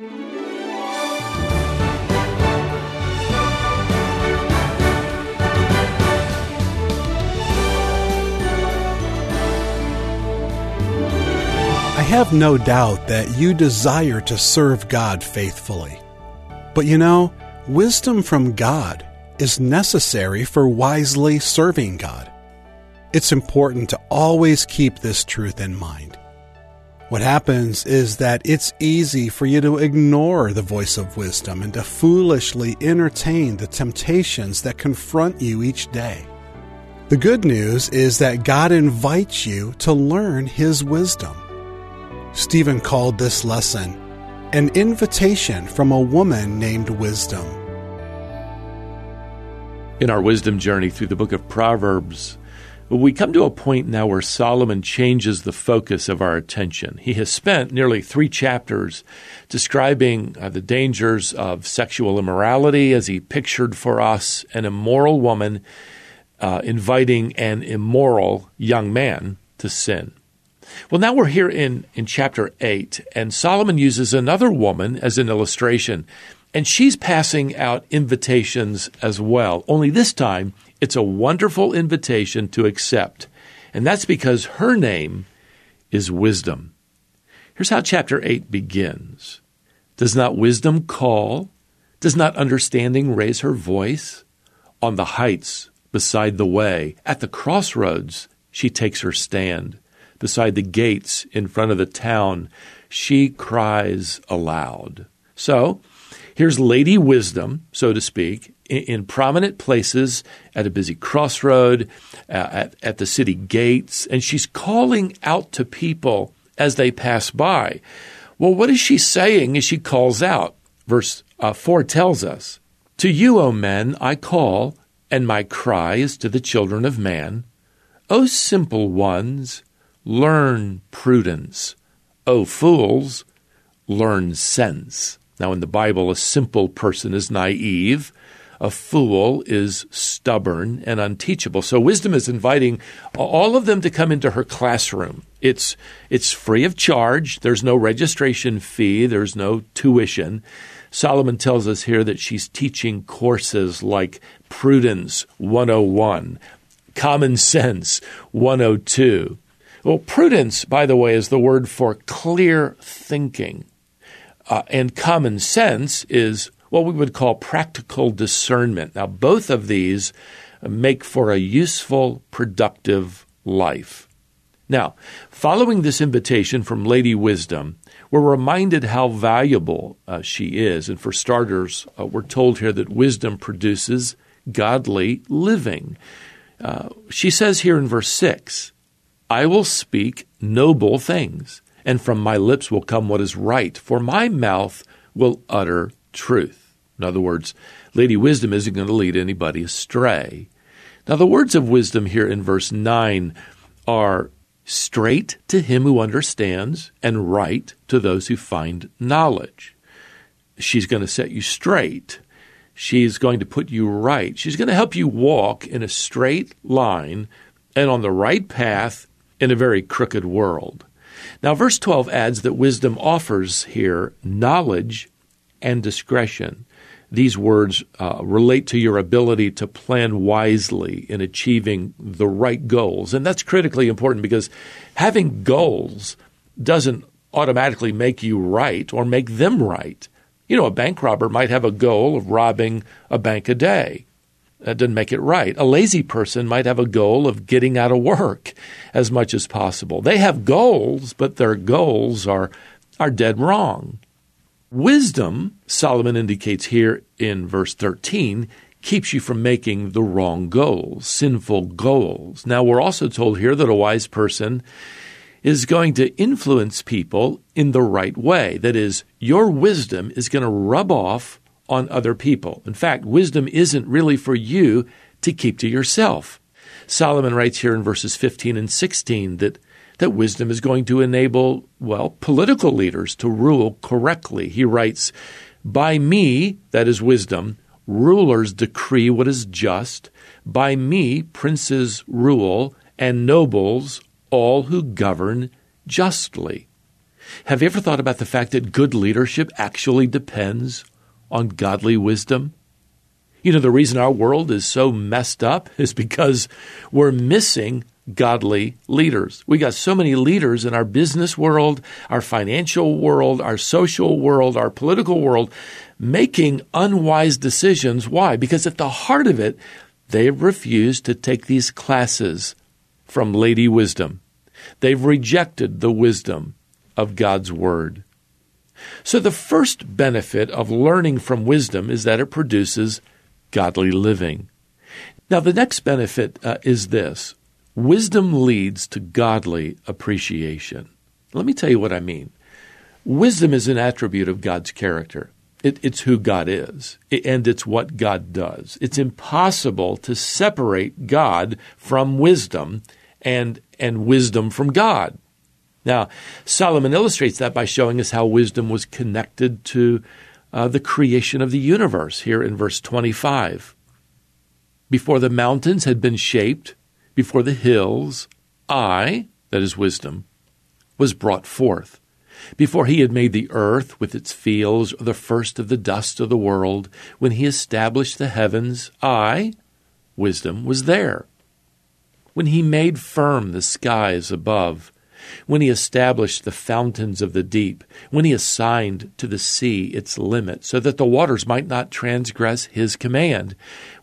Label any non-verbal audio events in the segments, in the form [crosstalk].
I have no doubt that you desire to serve God faithfully. But you know, wisdom from God is necessary for wisely serving God. It's important to always keep this truth in mind. What happens is that it's easy for you to ignore the voice of wisdom and to foolishly entertain the temptations that confront you each day. The good news is that God invites you to learn His wisdom. Stephen called this lesson an invitation from a woman named Wisdom. In our wisdom journey through the book of Proverbs, we come to a point now where Solomon changes the focus of our attention. He has spent nearly three chapters describing uh, the dangers of sexual immorality as he pictured for us an immoral woman uh, inviting an immoral young man to sin. Well, now we're here in, in chapter 8, and Solomon uses another woman as an illustration, and she's passing out invitations as well, only this time it's a wonderful invitation to accept. And that's because her name is wisdom. Here's how chapter 8 begins Does not wisdom call? Does not understanding raise her voice? On the heights, beside the way, at the crossroads, she takes her stand. Beside the gates in front of the town, she cries aloud. So, here's Lady Wisdom, so to speak, in, prominent places at a busy crossroad, uh, at, at the city gates, and she's calling out to people as they pass by. Well, what is she saying as she calls out? Verse uh, 4 tells us To you, O men, I call, and my cry is to the children of man. O simple ones, learn prudence. O fools, learn sense. Now, in the Bible, a simple person is naive, a fool is stubborn and unteachable. So wisdom is inviting all of them to come into her classroom. It's it's free of charge. There's no registration fee. There's no tuition. Solomon tells us here that she's teaching courses like Prudence 101, Common Sense 102. Well, prudence, by the way, is the word for clear thinking. Uh, and common sense is what we would call practical discernment. Now, both of these make for a useful, productive life. Now, following this invitation from Lady Wisdom, we're reminded how valuable uh, she is. And for starters, uh, we're told here that wisdom produces godly living. Uh, she says here in verse 6 I will speak noble things, and from my lips will come what is right, for my mouth will utter truth. In other words, Lady Wisdom isn't going to lead anybody astray. Now, the words of wisdom here in verse 9 are straight to him who understands and right to those who find knowledge. She's going to set you straight. She's going to put you right. She's going to help you walk in a straight line and on the right path in a very crooked world. Now, verse 12 adds that wisdom offers here knowledge and discretion. These words uh, relate to your ability to plan wisely in achieving the right goals. And that's critically important because having goals doesn't automatically make you right or make them right. You know, a bank robber might have a goal of robbing a bank a day. That doesn't make it right. A lazy person might have a goal of getting out of work as much as possible. They have goals, but their goals are, are dead wrong. Wisdom, Solomon indicates here in verse 13, keeps you from making the wrong goals, sinful goals. Now, we're also told here that a wise person is going to influence people in the right way. That is, your wisdom is going to rub off on other people. In fact, wisdom isn't really for you to keep to yourself. Solomon writes here in verses 15 and 16 that that wisdom is going to enable, well, political leaders to rule correctly. He writes, By me, that is wisdom, rulers decree what is just. By me, princes rule, and nobles, all who govern justly. Have you ever thought about the fact that good leadership actually depends on godly wisdom? You know, the reason our world is so messed up [laughs] is because we're missing godly leaders. We got so many leaders in our business world, our financial world, our social world, our political world making unwise decisions. Why? Because at the heart of it, they've refused to take these classes from Lady Wisdom. They've rejected the wisdom of God's Word. So, the first benefit of learning from wisdom is that it produces godly living. Now, the next benefit uh, is this wisdom leads to godly appreciation. Let me tell you what I mean. Wisdom is an attribute of God's character. It, it's who God is, and it's what God does. It's impossible to separate God from wisdom and, and wisdom from God. Now, Solomon illustrates that by showing us how wisdom was connected to uh, the creation of the universe here in verse 25. Before the mountains had been shaped, before the hills, I, that is wisdom, was brought forth. Before he had made the earth with its fields, or the first of the dust of the world, when he established the heavens, I, wisdom, was there. When he made firm the skies above, when he established the fountains of the deep, when he assigned to the sea its limit, so that the waters might not transgress his command,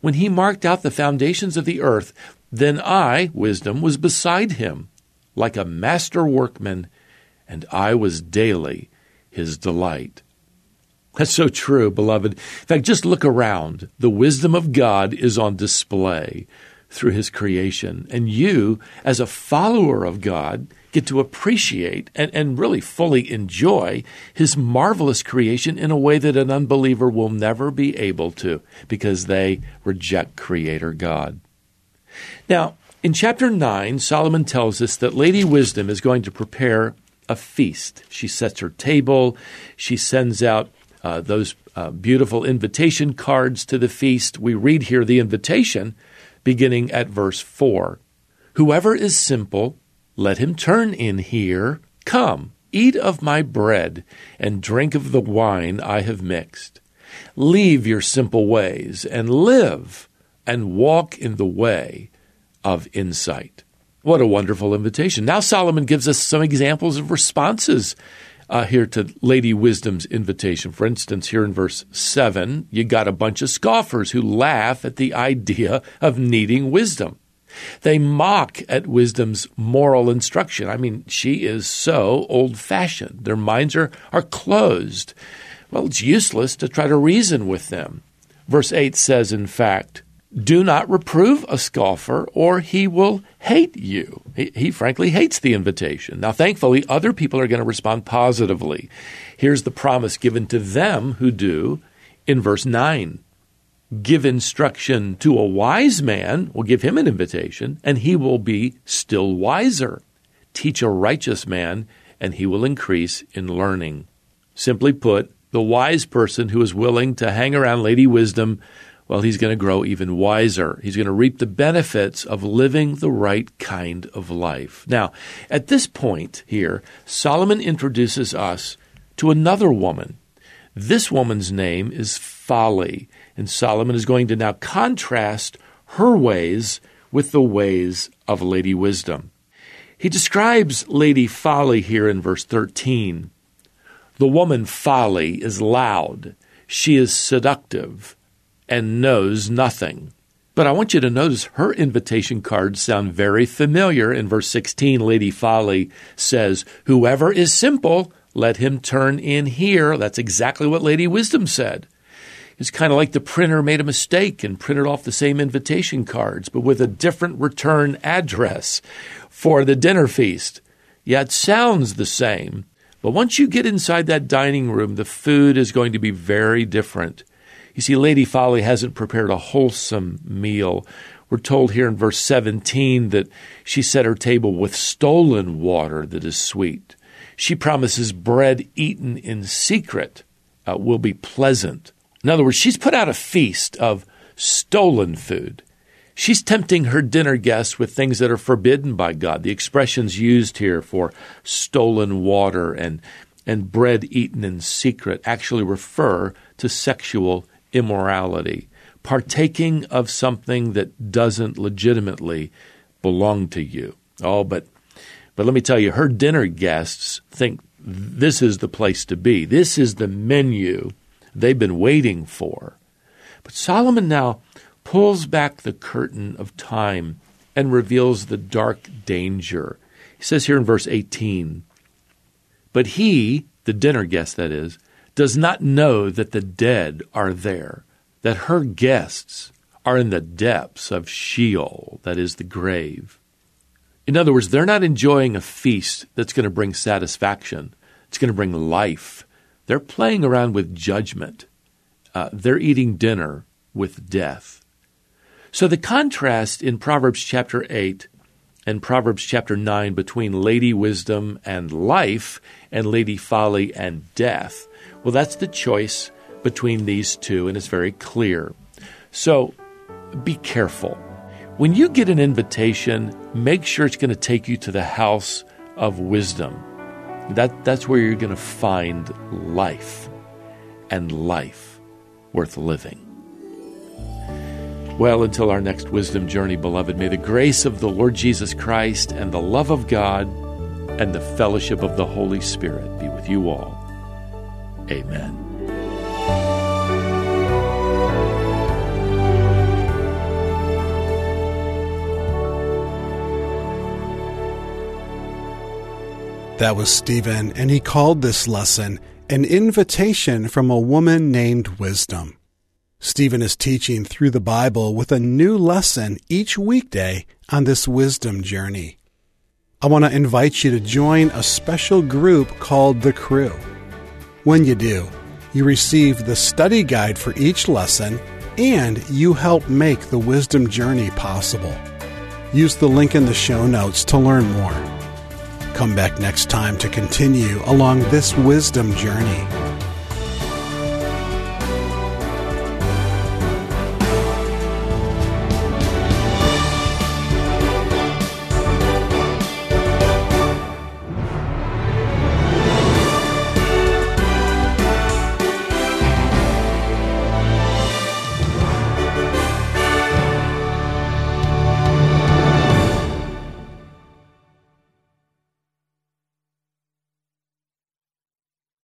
when he marked out the foundations of the earth, then I, wisdom, was beside him, like a master workman, and I was daily his delight. That's so true, beloved. In fact, just look around. The wisdom of God is on display through his creation. And you, as a follower of God, get to appreciate and, and really fully enjoy his marvelous creation in a way that an unbeliever will never be able to because they reject Creator God. Now, in chapter 9, Solomon tells us that Lady Wisdom is going to prepare a feast. She sets her table, she sends out uh, those uh, beautiful invitation cards to the feast. We read here the invitation beginning at verse 4. Whoever is simple let him turn in here. Come, eat of my bread, and drink of the wine I have mixed. Leave your simple ways, and live, and walk in the way of insight. What a wonderful invitation. Now, Solomon gives us some examples of responses uh, here to Lady Wisdom's invitation. For instance, here in verse 7, you got a bunch of scoffers who laugh at the idea of needing wisdom. They mock at wisdom's moral instruction. I mean, she is so old fashioned. Their minds are, are closed. Well, it's useless to try to reason with them. Verse 8 says, in fact, do not reprove a scoffer, or he will hate you. He, he, frankly hates the invitation. Now, thankfully, other people are going to respond positively. Here's the promise given to them who do in verse 9 give instruction to a wise man, will give him an invitation, and he will be still wiser. Teach a righteous man, and he will increase in learning. Simply put, the wise person who is willing to hang around Lady Wisdom, well, he's going to grow even wiser. He's going to reap the benefits of living the right kind of life. Now, at this point here, Solomon introduces us to another woman. This woman's name is Folly. And Solomon is going to now contrast her ways with the ways of Lady Wisdom. He describes Lady Folly here in verse 13. The woman Folly is loud, she is seductive, and knows nothing. But I want you to notice her invitation cards sound very familiar. In verse 16, Lady Folly says, Whoever is simple, let him turn in here. That's exactly what Lady Wisdom said. It's kind of like the printer made a mistake and printed off the same invitation cards, but with a different return address for the dinner feast. Yeah, it sounds the same, but once you get inside that dining room, the food is going to be very different. You see, Lady Folly hasn't prepared a wholesome meal. We're told here in verse 17 that she set her table with stolen water that is sweet. She promises bread eaten in secret uh, will be pleasant. In other words, she's put out a feast of stolen food. She's tempting her dinner guests with things that are forbidden by God. The expressions used here for stolen water and and bread eaten in secret actually refer to sexual immorality, partaking of something that doesn't legitimately belong to you. Oh, but but let me tell you, her dinner guests think this is the place to be. This is the menu they've been waiting for. But Solomon now pulls back the curtain of time and reveals the dark danger. He says here in verse 18, But he, the dinner guest that is, does not know that the dead are there, that her guests are in the depths of Sheol, that is the grave. In other words, they're not enjoying a feast that's going to bring satisfaction, it's going to bring life. They're playing around with judgment. Uh, they're eating dinner with death. So the contrast in Proverbs chapter 8 and Proverbs chapter 9 between Lady Wisdom and life and Lady Folly and death, well, that's the choice between these two, and it's very clear. So be careful. When you get an invitation, make sure it's going to take you to the house of wisdom. That, that's where you're going to find life and life worth living. Well, until our next wisdom journey, beloved, may the grace of the Lord Jesus Christ and the love of God and the fellowship of the Holy Spirit be with you all. Amen. That was Stephen, and he called this lesson an invitation from a woman named Wisdom. Stephen is teaching through the Bible with a new lesson each weekday on this wisdom journey. I want to invite you to join a special group called The Crew. When you do, you receive the study guide for each lesson and you help make the wisdom journey possible. Use the link in the show notes to learn more. Come back next time to continue along this wisdom journey.